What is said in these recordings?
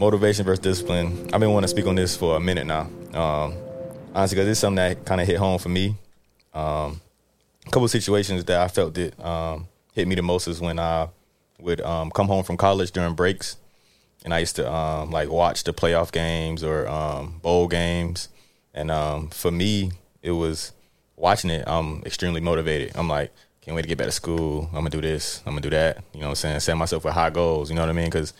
motivation versus discipline. I've been wanting to speak on this for a minute now. Um, honestly, because it's something that kind of hit home for me. Um, a couple situations that I felt that um, hit me the most is when I would um, come home from college during breaks, and I used to um, like watch the playoff games or um, bowl games. And um, for me, it was watching it. I'm extremely motivated. I'm like, can't wait to get back to school. I'm gonna do this. I'm gonna do that. You know what I'm saying? Set myself with high goals. You know what I mean? Because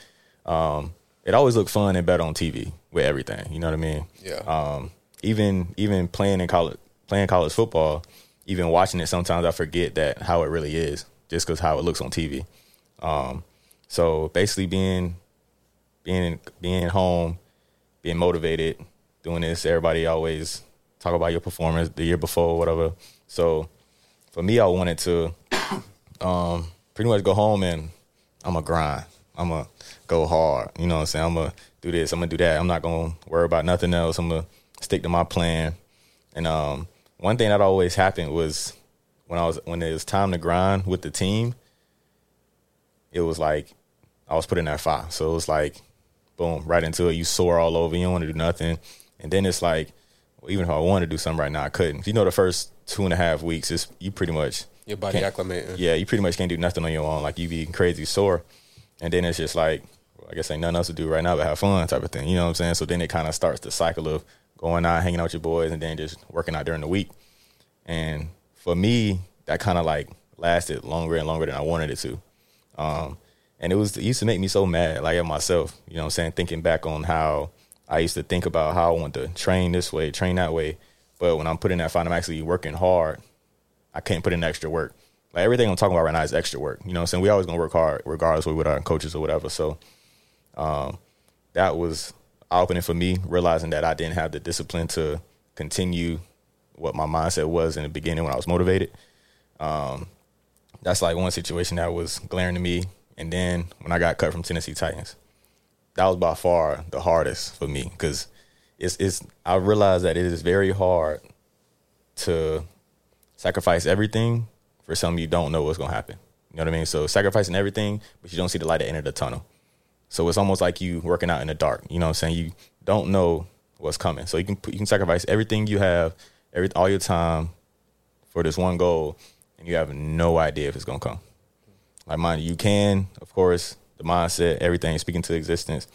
um, it always looked fun and better on TV with everything. You know what I mean? Yeah. Um, even even playing in college, playing college football, even watching it, sometimes I forget that how it really is, just because how it looks on TV. Um, so basically, being being being home, being motivated, doing this. Everybody always talk about your performance the year before, whatever. So for me, I wanted to um, pretty much go home and I'm a grind. I'm gonna go hard. You know what I'm saying? I'm gonna do this. I'm gonna do that. I'm not gonna worry about nothing else. I'm gonna stick to my plan. And um, one thing that always happened was when I was when it was time to grind with the team. It was like I was putting that fire. So it was like, boom, right into it. You sore all over. You don't want to do nothing. And then it's like, well, even if I wanted to do something right now, I couldn't. You know, the first two and a half weeks is you pretty much Your body acclimating. Yeah, you pretty much can't do nothing on your own. Like you be crazy sore, and then it's just like, I guess ain't nothing else to do right now but have fun type of thing. You know what I'm saying? So then it kind of starts the cycle of going out, hanging out with your boys, and then just working out during the week. And for me, that kind of like lasted longer and longer than I wanted it to. Um, and it was it used to make me so mad, like at myself. You know what I'm saying? Thinking back on how I used to think about how I want to train this way, train that way. But when I'm putting that fight, I'm actually working hard. I can't put in extra work. Like everything I'm talking about right now is extra work. You know what I'm saying? We always gonna work hard regardless with our coaches or whatever. So um, that was opening for me, realizing that I didn't have the discipline to continue what my mindset was in the beginning when I was motivated. Um, that's like one situation that was glaring to me. And then when I got cut from Tennessee Titans, that was by far the hardest for me because it's it's I realized that it is very hard to sacrifice everything for something you don't know what's gonna happen. You know what I mean? So sacrificing everything, but you don't see the light at the end of the tunnel. So it's almost like you working out in the dark. You know what I'm saying? You don't know what's coming. So you can you can sacrifice everything you have, every all your time for this one goal, and you have no idea if it's gonna come. Like mind you can, of course, the mindset, everything, speaking to existence.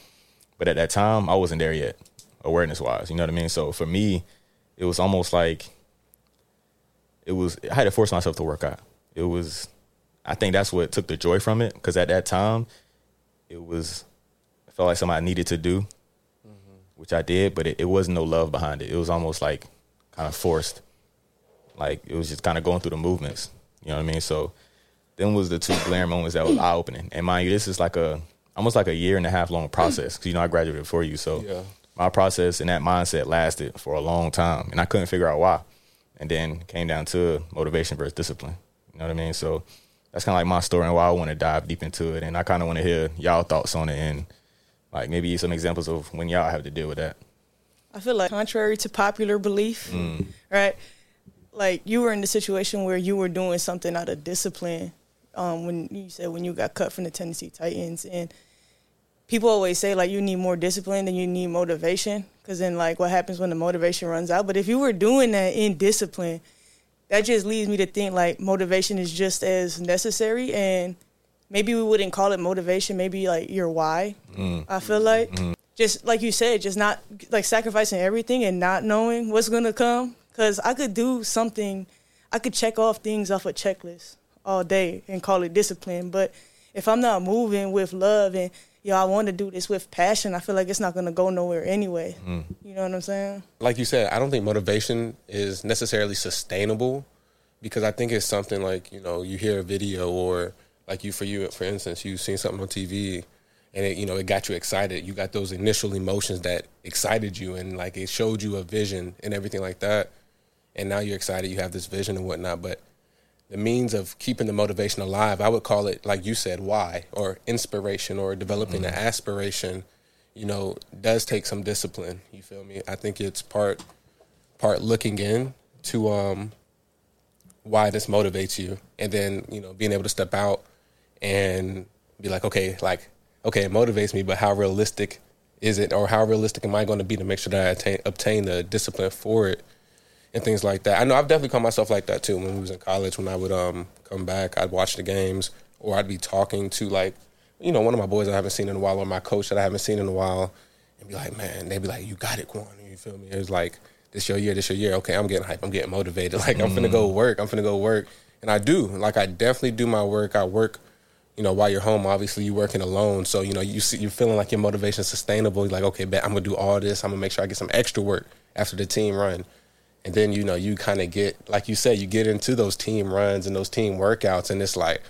But at that time, I wasn't there yet, awareness wise. You know what I mean? So for me, it was almost like it was. I had to force myself to work out. It was. I think that's what took the joy from it because at that time, it was. I felt like something I needed to do, mm-hmm. which I did, but it, it wasn't no love behind it. It was almost like kind of forced. Like it was just kind of going through the movements. You know what I mean? So then was the two glaring moments that was eye opening. And mind you, this is like a almost like a year and a half long process because you know I graduated before you, so Yeah. my process and that mindset lasted for a long time, and I couldn't figure out why. And then came down to motivation versus discipline. You know what I mean? So that's kind of like my story and why I want to dive deep into it, and I kind of want to hear y'all thoughts on it and like maybe some examples of when y'all have to deal with that. I feel like contrary to popular belief, right? Like you were in the situation where you were doing something out of discipline. Um, when you said when you got cut from the Tennessee Titans, and people always say like you need more discipline than you need motivation, because then like what happens when the motivation runs out? But if you were doing that in discipline, that just leads me to think like motivation is just as necessary, and maybe we wouldn't call it motivation, maybe like your why. Mm. I feel like mm-hmm. just like you said, just not like sacrificing everything and not knowing what's gonna come. Cause I could do something, I could check off things off a checklist all day and call it discipline. But if I'm not moving with love and yo, I want to do this with passion, I feel like it's not gonna go nowhere anyway. Mm. You know what I'm saying? like you said, I don't think motivation is necessarily sustainable because I think it's something like you know you hear a video or like you for you for instance you've seen something on TV and it you know it got you excited. You got those initial emotions that excited you and like it showed you a vision and everything like that. And now you're excited. You have this vision and whatnot, but the means of keeping the motivation alive, I would call it like you said, why or inspiration or developing an aspiration. You know, does take some discipline. You feel me? I think it's part part looking in to um why this motivates you and then you know being able to step out and be like okay like okay it motivates me but how realistic is it or how realistic am I going to be to make sure that I attain, obtain the discipline for it and things like that. I know I've definitely called myself like that too when we was in college. When I would um come back, I'd watch the games or I'd be talking to like you know one of my boys I haven't seen in a while or my coach that I haven't seen in a while and be like, man, they'd be like, you got it, Quan. You feel me? It was like this your year, this your year. Okay, I'm getting hype. I'm getting motivated. Like I'm finna go work. I'm finna go work. And I do. Like I definitely do my work. I work you know, while you're home, obviously you're working alone. So, you know, you see, you're feeling like your motivation is sustainable. You're like, okay, bet I'm going to do all this. I'm going to make sure I get some extra work after the team run. And then, you know, you kind of get, like you said, you get into those team runs and those team workouts. And it's like,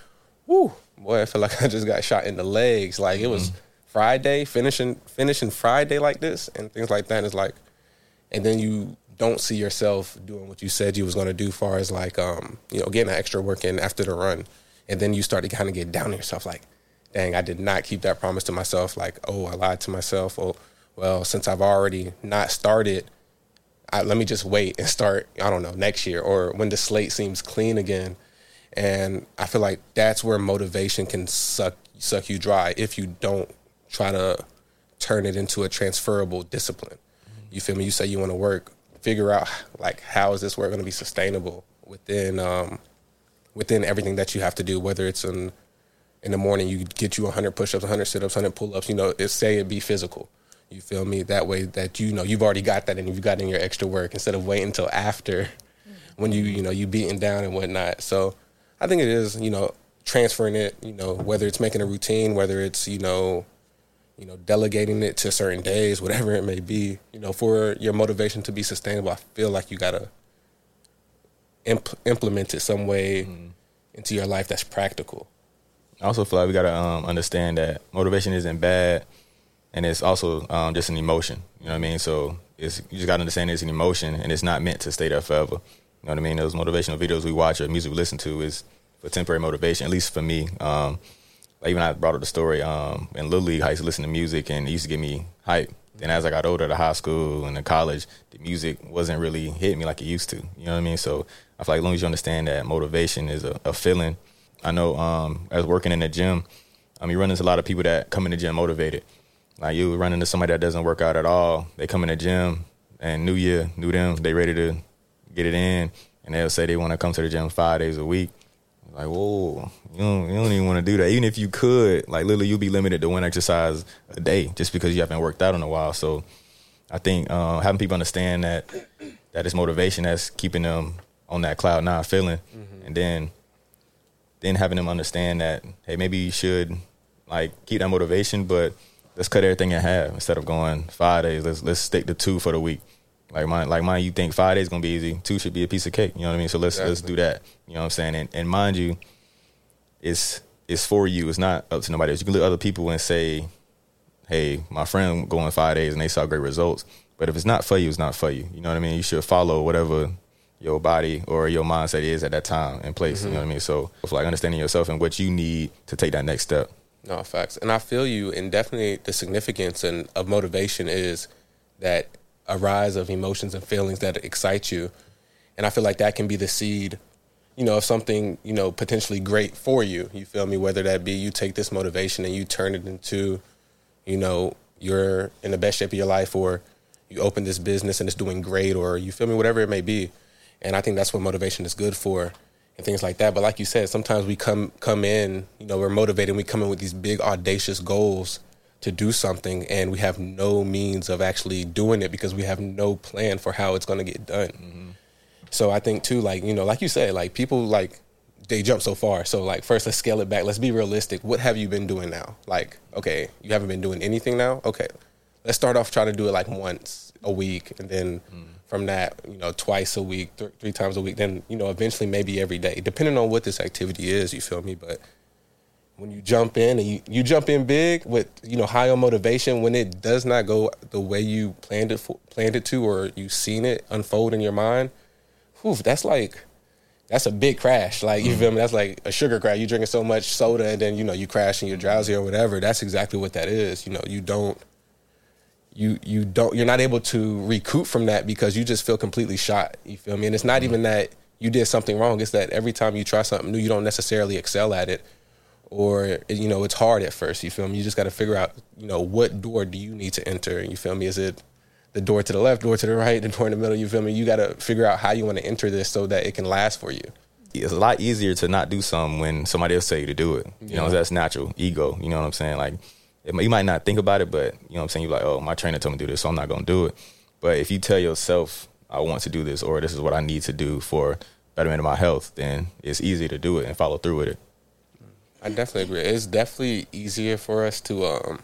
whoo, boy, I feel like I just got shot in the legs. Like it was mm-hmm. Friday, finishing, finishing Friday like this and things like that. And it's like, and then you don't see yourself doing what you said you was going to do far as like, um, you know, getting an extra work in after the run and then you start to kind of get down on yourself like dang i did not keep that promise to myself like oh i lied to myself oh well since i've already not started I, let me just wait and start i don't know next year or when the slate seems clean again and i feel like that's where motivation can suck suck you dry if you don't try to turn it into a transferable discipline you feel me you say you want to work figure out like how is this work going to be sustainable within um, within everything that you have to do, whether it's in in the morning you get you 100 push-ups, 100 sit-ups, 100 pull-ups. You know, it, say it be physical. You feel me? That way, that you know you've already got that, and you've got in your extra work instead of waiting until after when you you know you beating down and whatnot. So, I think it is you know transferring it. You know, whether it's making a routine, whether it's you know you know, delegating it to certain days, whatever it may be, you know, for your motivation to be sustainable, I feel like you gotta imp- implement it some way mm. into your life that's practical. I also feel like we gotta um, understand that motivation isn't bad, and it's also um, just an emotion. You know what I mean? So it's you just gotta understand it's an emotion, and it's not meant to stay there forever. You know what I mean? Those motivational videos we watch or music we listen to is for temporary motivation. At least for me. Um, even I brought up the story um, in Little League, I used to listen to music, and it used to get me hype. Then as I got older, to high school and to college, the music wasn't really hitting me like it used to. You know what I mean? So I feel like as long as you understand that motivation is a, a feeling. I know um, as working in the gym, I mean, you run into a lot of people that come in the gym motivated. Like you run into somebody that doesn't work out at all. They come in the gym and new year, new them, they ready to get it in, and they'll say they want to come to the gym five days a week. Like, whoa, you don't, you don't even want to do that. Even if you could, like, literally, you'll be limited to one exercise a day just because you haven't worked out in a while. So, I think uh, having people understand that that is motivation that's keeping them on that cloud nine feeling, mm-hmm. and then then having them understand that hey, maybe you should like keep that motivation, but let's cut everything in half instead of going five days. Let's let's stick to two for the week. Like mine, like mine, you think five days is gonna be easy. Two should be a piece of cake. You know what I mean? So let's exactly. let's do that. You know what I'm saying? And, and mind you, it's it's for you. It's not up to nobody else. You can look at other people and say, "Hey, my friend going five days and they saw great results." But if it's not for you, it's not for you. You know what I mean? You should follow whatever your body or your mindset is at that time and place. Mm-hmm. You know what I mean? So it's like understanding yourself and what you need to take that next step. No facts, and I feel you, and definitely the significance and of motivation is that a rise of emotions and feelings that excite you, and I feel like that can be the seed, you know, of something you know potentially great for you. You feel me? Whether that be you take this motivation and you turn it into, you know, you're in the best shape of your life, or you open this business and it's doing great, or you feel me? Whatever it may be and I think that's what motivation is good for and things like that. But like you said, sometimes we come come in, you know, we're motivated. we come in with these big audacious goals to do something, and we have no means of actually doing it because we have no plan for how it's going to get done. Mm-hmm. So I think too, like you know, like you said, like people like they jump so far. So like first, let's scale it back. Let's be realistic. What have you been doing now? Like okay, you haven't been doing anything now. Okay, let's start off trying to do it like once a week, and then. Mm from that, you know, twice a week, th- three times a week, then, you know, eventually maybe every day, depending on what this activity is, you feel me? But when you jump in and you, you jump in big with, you know, high on motivation, when it does not go the way you planned it for, planned it to, or you've seen it unfold in your mind, whew, that's like, that's a big crash. Like, you mm-hmm. feel me? That's like a sugar crash. You drinking so much soda and then, you know, you crash and you're drowsy or whatever. That's exactly what that is. You know, you don't, you you don't you're not able to recoup from that because you just feel completely shot. You feel me? And it's not mm-hmm. even that you did something wrong. It's that every time you try something new, you don't necessarily excel at it, or you know it's hard at first. You feel me? You just got to figure out you know what door do you need to enter. You feel me? Is it the door to the left, door to the right, the door in the middle? You feel me? You got to figure out how you want to enter this so that it can last for you. It's a lot easier to not do something when somebody else say you to do it. You Yeah. know, that's natural ego. You know what I'm saying? Like, it, you might not think about it, but you know what I'm saying. You're like, oh, my trainer told me to do this, so I'm not gonna do it. But if you tell yourself, I want to do this, or this is what I need to do for betterment of my health, then it's easy to do it and follow through with it. I definitely agree. It's definitely easier for us to um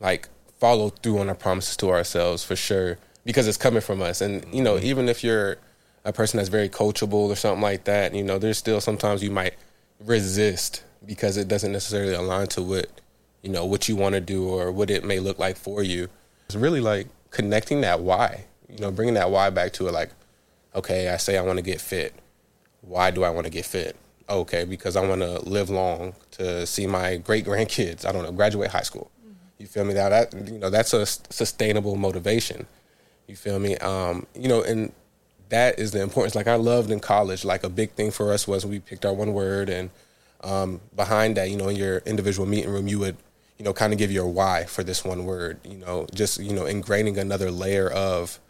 like follow through on our promises to ourselves for sure because it's coming from us. And you know, even if you're a person that's very coachable or something like that, you know, there's still sometimes you might resist because it doesn't necessarily align to what you know what you want to do or what it may look like for you. It's really like connecting that why. You know, bringing that why back to it like okay, I say I want to get fit. Why do I want to get fit? Okay, because I want to live long to see my great grandkids. I don't know, graduate high school. You feel me? Now that you know that's a sustainable motivation. You feel me? Um, you know, and that is the importance. Like I loved in college, like a big thing for us was we picked our one word, and um, behind that, you know, in your individual meeting room, you would, you know, kind of give your why for this one word. You know, just you know, ingraining another layer of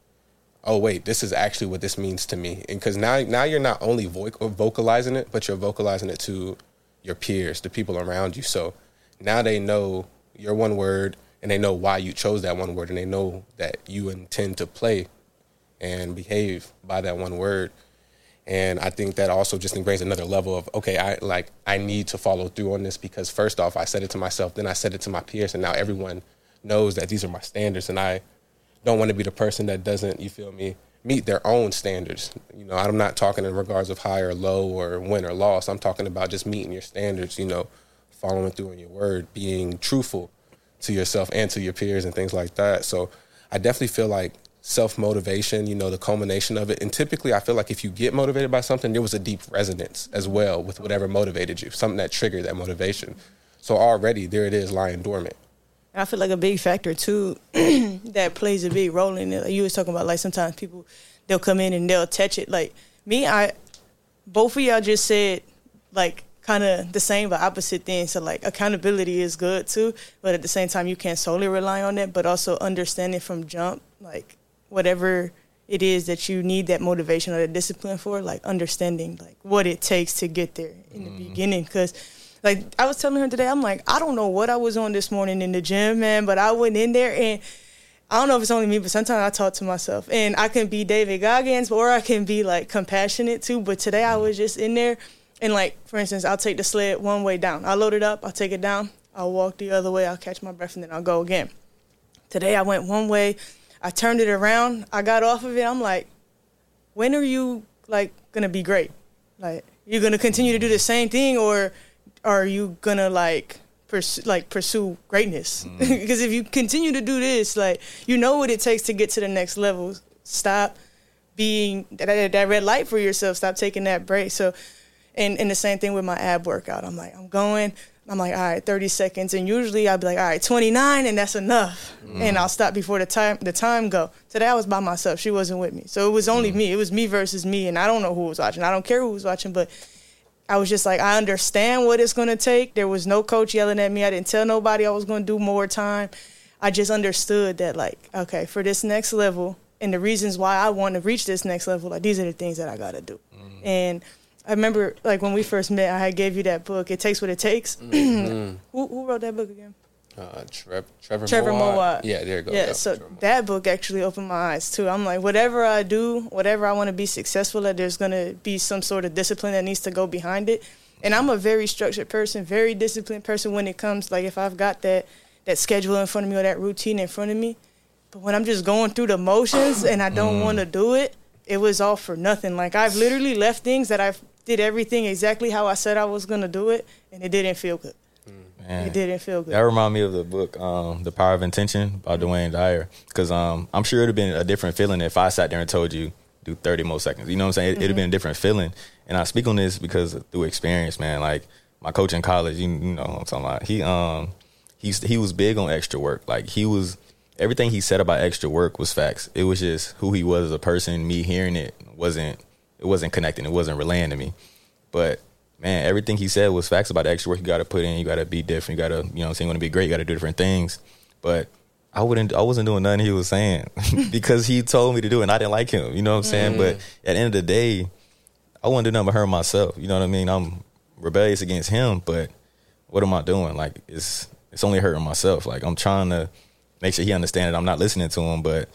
oh wait, this is actually what this means to me. And because now, now you're not only vo- vocalizing it, but you're vocalizing it to your peers, the people around you. So now they know your one word, and they know why you chose that one word, and they know that you intend to play and behave by that one word. And I think that also just brings another level of okay, I like I need to follow through on this because first off, I said it to myself, then I said it to my peers, and now everyone knows that these are my standards, and I don't want to be the person that doesn't, you feel me, meet their own standards. You know, I'm not talking in regards of high or low or win or loss. I'm talking about just meeting your standards, you know, following through on your word, being truthful to yourself and to your peers and things like that. So I definitely feel like self motivation, you know, the culmination of it. And typically I feel like if you get motivated by something, there was a deep resonance as well with whatever motivated you, something that triggered that motivation. So already there it is lying dormant. And I feel like a big factor too that plays a big role in it. Like you was talking about, like sometimes people they'll come in and they'll touch it. Like me, I both of y'all just said like kind of the same but opposite things. So like accountability is good too, but at the same time you can't solely rely on that. But also understanding from jump, like whatever it is that you need that motivation or the discipline for, like understanding like what it takes to get there in the mm-hmm. beginning, because. Like I was telling her today, I'm like, I don't know what I was on this morning in the gym, man, but I went in there and I don't know if it's only me, but sometimes I talk to myself. And I can be David Goggins or I can be like compassionate too. But today I was just in there and like for instance, I'll take the sled one way down. I'll load it up, I'll take it down, I'll walk the other way, I'll catch my breath and then I'll go again. Today I went one way, I turned it around, I got off of it, I'm like, when are you like gonna be great? Like you're gonna continue to do the same thing or are you gonna like pursue like pursue greatness? Mm. Because if you continue to do this, like you know what it takes to get to the next level. Stop being that, that red light for yourself. Stop taking that break. So, and and the same thing with my ab workout. I'm like I'm going. I'm like, all right, 30 seconds, and usually I'd be like, all right, 29, and that's enough, and I'll stop before the time the time go. Today I was by myself; she wasn't with me, so it was only me. It was me versus me, and I don't know who was watching. I don't care who was watching, but I was just like, I understand what it's to take. There was no coach yelling at me. I didn't tell nobody I was to do more time. I just understood that, like, okay, for this next level and the reasons why I want to reach this next level, like, these are the things that I got to do. And I remember, like, when we first met, I had gave you that book, It Takes What It Takes. who, who wrote that book again? Uh, Trev, Trevor, Trevor Moawad. Yeah, there you go. Yeah, Yep, so that book actually opened my eyes too. I'm like, whatever I do, whatever I want to be successful at, there's gonna be some sort of discipline that needs to go behind it. And I'm a very structured person, very disciplined person when it comes like if I've got that that schedule in front of me or that routine in front of me. But when I'm just going through the motions and I don't want to do it, it was all for nothing. Like I've literally left things that I did everything exactly how I said I was gonna do it, and it didn't feel good. Man. It didn't feel good. That remind me of the book, um, The Power of Intention by Dwayne Dyer. Because um, I'm sure it'd have been a different feeling if I sat there and told you do 30 more seconds. You know what I'm saying? It, It'd have been a different feeling. And I speak on this because through experience, man. Like my coach in college, you, you know what I'm talking about. He um he's he was big on extra work. Like he was everything he said about extra work was facts. It was just who he was as a person. Me hearing it wasn't it wasn't connecting. It wasn't relaying to me. But man, everything he said was facts about the extra work you got to put in. You got to be different. You got to, you know, what I'm saying, want to be great. You got to do different things. But I wouldn't. I wasn't doing nothing he was saying because he told me to do it, and I didn't like him. You know what I'm saying? Mm. But at the end of the day, I wouldn't do nothing but hurt myself. You know what I mean? I'm rebellious against him, but what am I doing? Like it's it's only hurting myself. Like I'm trying to make sure he understands that I'm not listening to him, but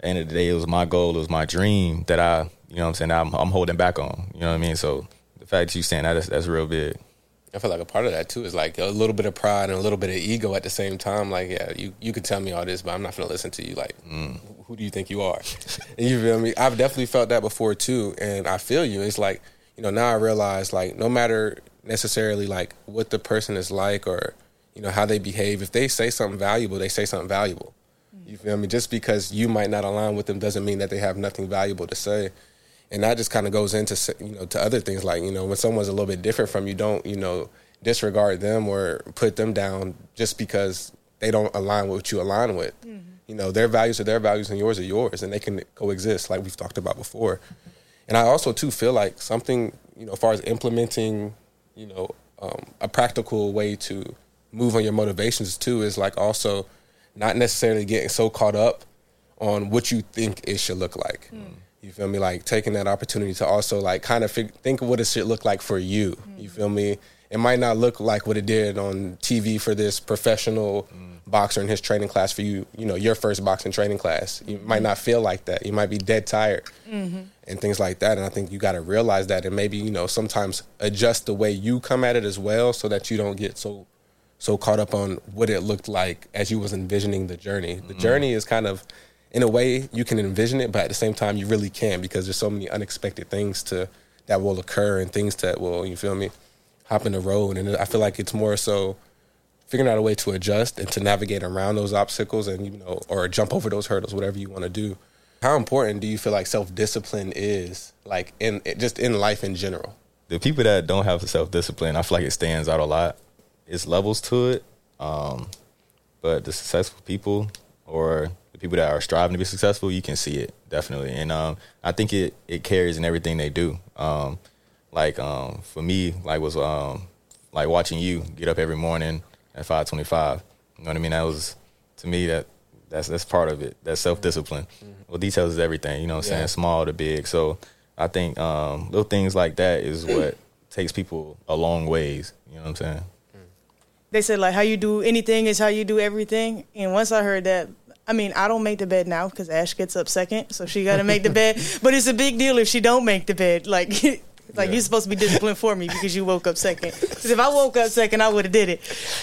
at the end of the day, it was my goal, it was my dream that I, you know what I'm saying, I'm, I'm holding back on. You know what I mean? So the fact that you saying that, that's, that's real big. I feel like a part of that too is like a little bit of pride and a little bit of ego at the same time. Like, yeah, you you can tell me all this, but I'm not gonna listen to you. Like, mm. who do you think you are? you feel me? I've definitely felt that before too, and I feel you. It's like you know now I realize like no matter necessarily like what the person is like or you know how they behave, if they say something valuable, they say something valuable. You feel me? Just because you might not align with them doesn't mean that they have nothing valuable to say and that just kind of goes into you know to other things like you know when someone's a little bit different from you don't you know disregard them or put them down just because they don't align with what you align with. Mm-hmm. you know their values are their values and yours are yours and they can coexist like we've talked about before. And i also too feel like something you know as far as implementing you know um, a practical way to move on your motivations too is like also not necessarily getting so caught up on what you think it should look like. Mm you feel me? Like taking that opportunity to also like kind of fig- think of what it should look like for you. Mm. You feel me? It might not look like what it did on TV for this professional mm. boxer in his training class for you. You know, your first boxing training class. You might not feel like that. You might be dead tired mm-hmm. and things like that. And I think you got to realize that and maybe you know sometimes adjust the way you come at it as well, so that you don't get so so caught up on what it looked like as you was envisioning the journey. The mm journey is kind of in a way you can envision it, but at the same time you really can because there's so many unexpected things to that will occur and things that will you feel me hop in the road. And I feel like it's more so figuring out a way to adjust and to navigate around those obstacles and you know or jump over those hurdles, whatever you want to do. How important do you feel like self discipline is, like in just in life in general? The people that don't have self discipline, I feel like it stands out a lot. It's levels to it, um, but the successful people or people that are striving to be successful, you can see it definitely, and um, I think it it carries in everything they do. Um, like um, for me, like was um, like watching you get up every morning at five twenty five. You know what I mean? That was to me that that's that's part of it. That self discipline. Mm-hmm. Well, details is everything. You know what I'm yeah. saying? Small to big. So I think um, little things like that is what takes people a long ways. You know what I'm saying? They said like how you do anything is how you do everything. And once I heard that, I mean, I don't make the bed now because Ash gets up second, so she got to make the bed. But it's a big deal if she don't make the bed. Like, like yeah. you're supposed to be disciplined for me because you woke up second. Because if I woke up second, I would have did it.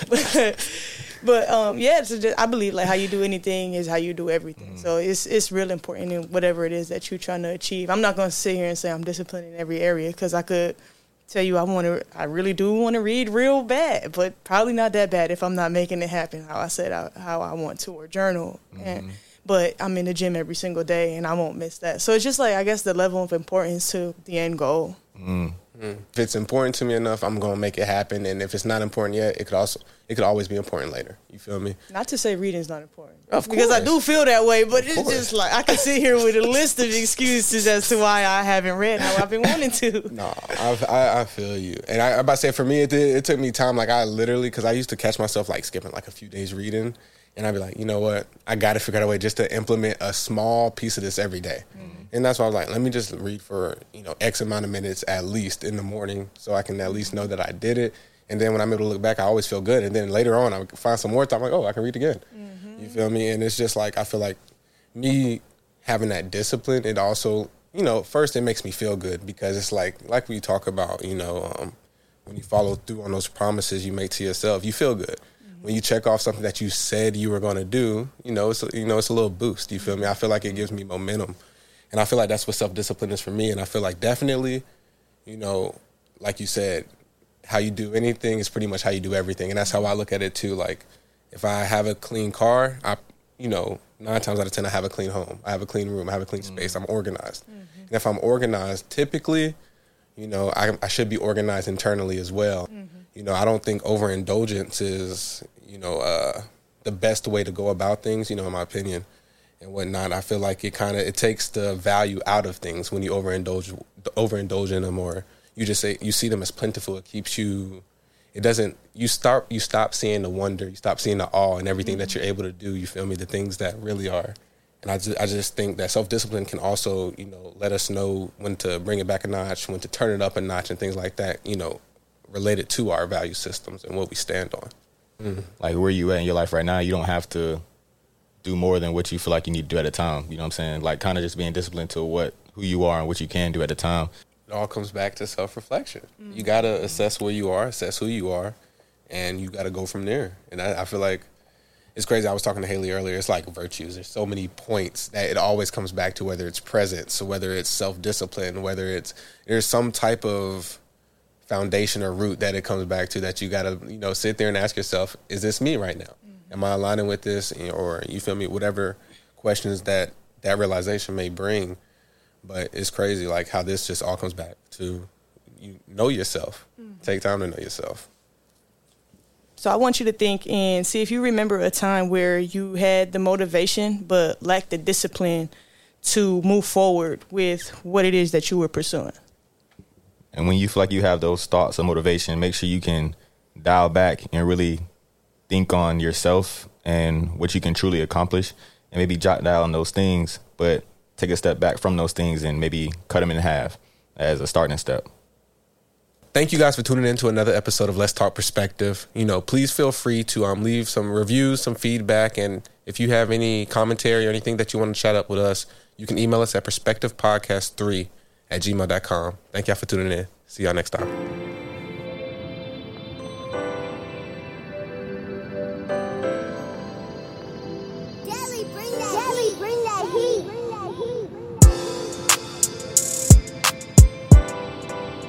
But, but um, yeah, just, I believe like how you do anything is how you do everything. Mm. So it's it's real important in whatever it is that you're trying to achieve. I'm not going to sit here and say I'm disciplined in every area because I could tell you I want to I really do want to read real bad, but probably not that bad if I'm not making it happen how I said I, how I want to or journal. Mm-hmm. And but I'm in the gym every single day and I won't miss that. So it's just like I guess the level of importance to the end goal. Mm. If it's important to me enough, I'm gonna make it happen. And if it's not important yet, it could also it could always be important later. You feel me? Not to say reading's not important, of because I do feel that way. But of it's course. just like I can sit here with a list of excuses as to why I haven't read how I've been wanting to. no, I, I, I feel you. And I, I about to say for me, it did, it took me time. Like I literally, because I used to catch myself like skipping like a few days reading. And I'd be like, you know what? I got to figure out a way just to implement a small piece of this every day. Mm-hmm. And that's why I was like, let me just read for, you know, X amount of minutes at least in the morning so I can at least know that I did it. And then when I'm able to look back, I always feel good. And then later on, I find some more time, like, oh, I can read again. Mm-hmm. You feel me? And it's just like, I feel like me having that discipline, it also, you know, first it makes me feel good because it's like, like we talk about, you know, um, when you follow through on those promises you make to yourself, you feel good. When you check off something that you said you were going to do, you know, it's, you know, it's a little boost. You feel me? I feel like it gives me momentum and I feel like that's what self discipline is for me. And I feel like definitely, you know, like you said, how you do anything is pretty much how you do everything. And that's how I look at it too. Like if I have a clean car, I, you know, nine times out of ten, I have a clean home. I have a clean room. I have a clean space. Mm-hmm. I'm organized. Mm-hmm. And if I'm organized, typically, you know, I, I should be organized internally as well. Mm-hmm. You know, I don't think overindulgence is, you know, uh, the best way to go about things, you know, in my opinion and whatnot. I feel like it kind of it takes the value out of things when you overindulge overindulge in them or you just say you see them as plentiful. It keeps you. It doesn't. You start. You stop seeing the wonder. You stop seeing the awe and everything that you're able to do. You feel me? The things that really are. And I just, I just think that self discipline can also, you know, let us know when to bring it back a notch, when to turn it up a notch, and things like that. You know, related to our value systems and what we stand on. Mm. Like where you at in your life right now, you don't have to do more than what you feel like you need to do at a time. You know what I'm saying? Like kind of just being disciplined to what who you are and what you can do at a time. It all comes back to self reflection. Mm. You got to assess where you are, assess who you are, and you got to go from there. And I, I feel like it's crazy. I was talking to Haley earlier. It's like virtues. There's so many points that it always comes back to whether it's presence, whether it's self discipline, whether it's there's some type of foundation or root that it comes back to that you got to you know sit there and ask yourself is this me right now? Mm-hmm. am i aligning with this? Or you feel me? Whatever questions that that realization may bring but it's crazy like how this just all comes back to you know yourself. Mm-hmm. take time to know yourself. So i want you to think and see if you remember a time where you had the motivation but lacked the discipline to move forward with what it is that you were pursuing and when you feel like you have those thoughts of motivation, make sure you can dial back and really think on yourself and what you can truly accomplish and maybe jot down those things, but take a step back from those things and maybe cut them in half as a starting step. Thank you guys for tuning in to another episode of Let's Talk Perspective. You know, please feel free to um, leave some reviews, some feedback, and if you have any commentary or anything that you want to chat up with us, you can email us at perspectivepodcast3 at gmail.com. Thank y'all for tuning in. See y'all next time.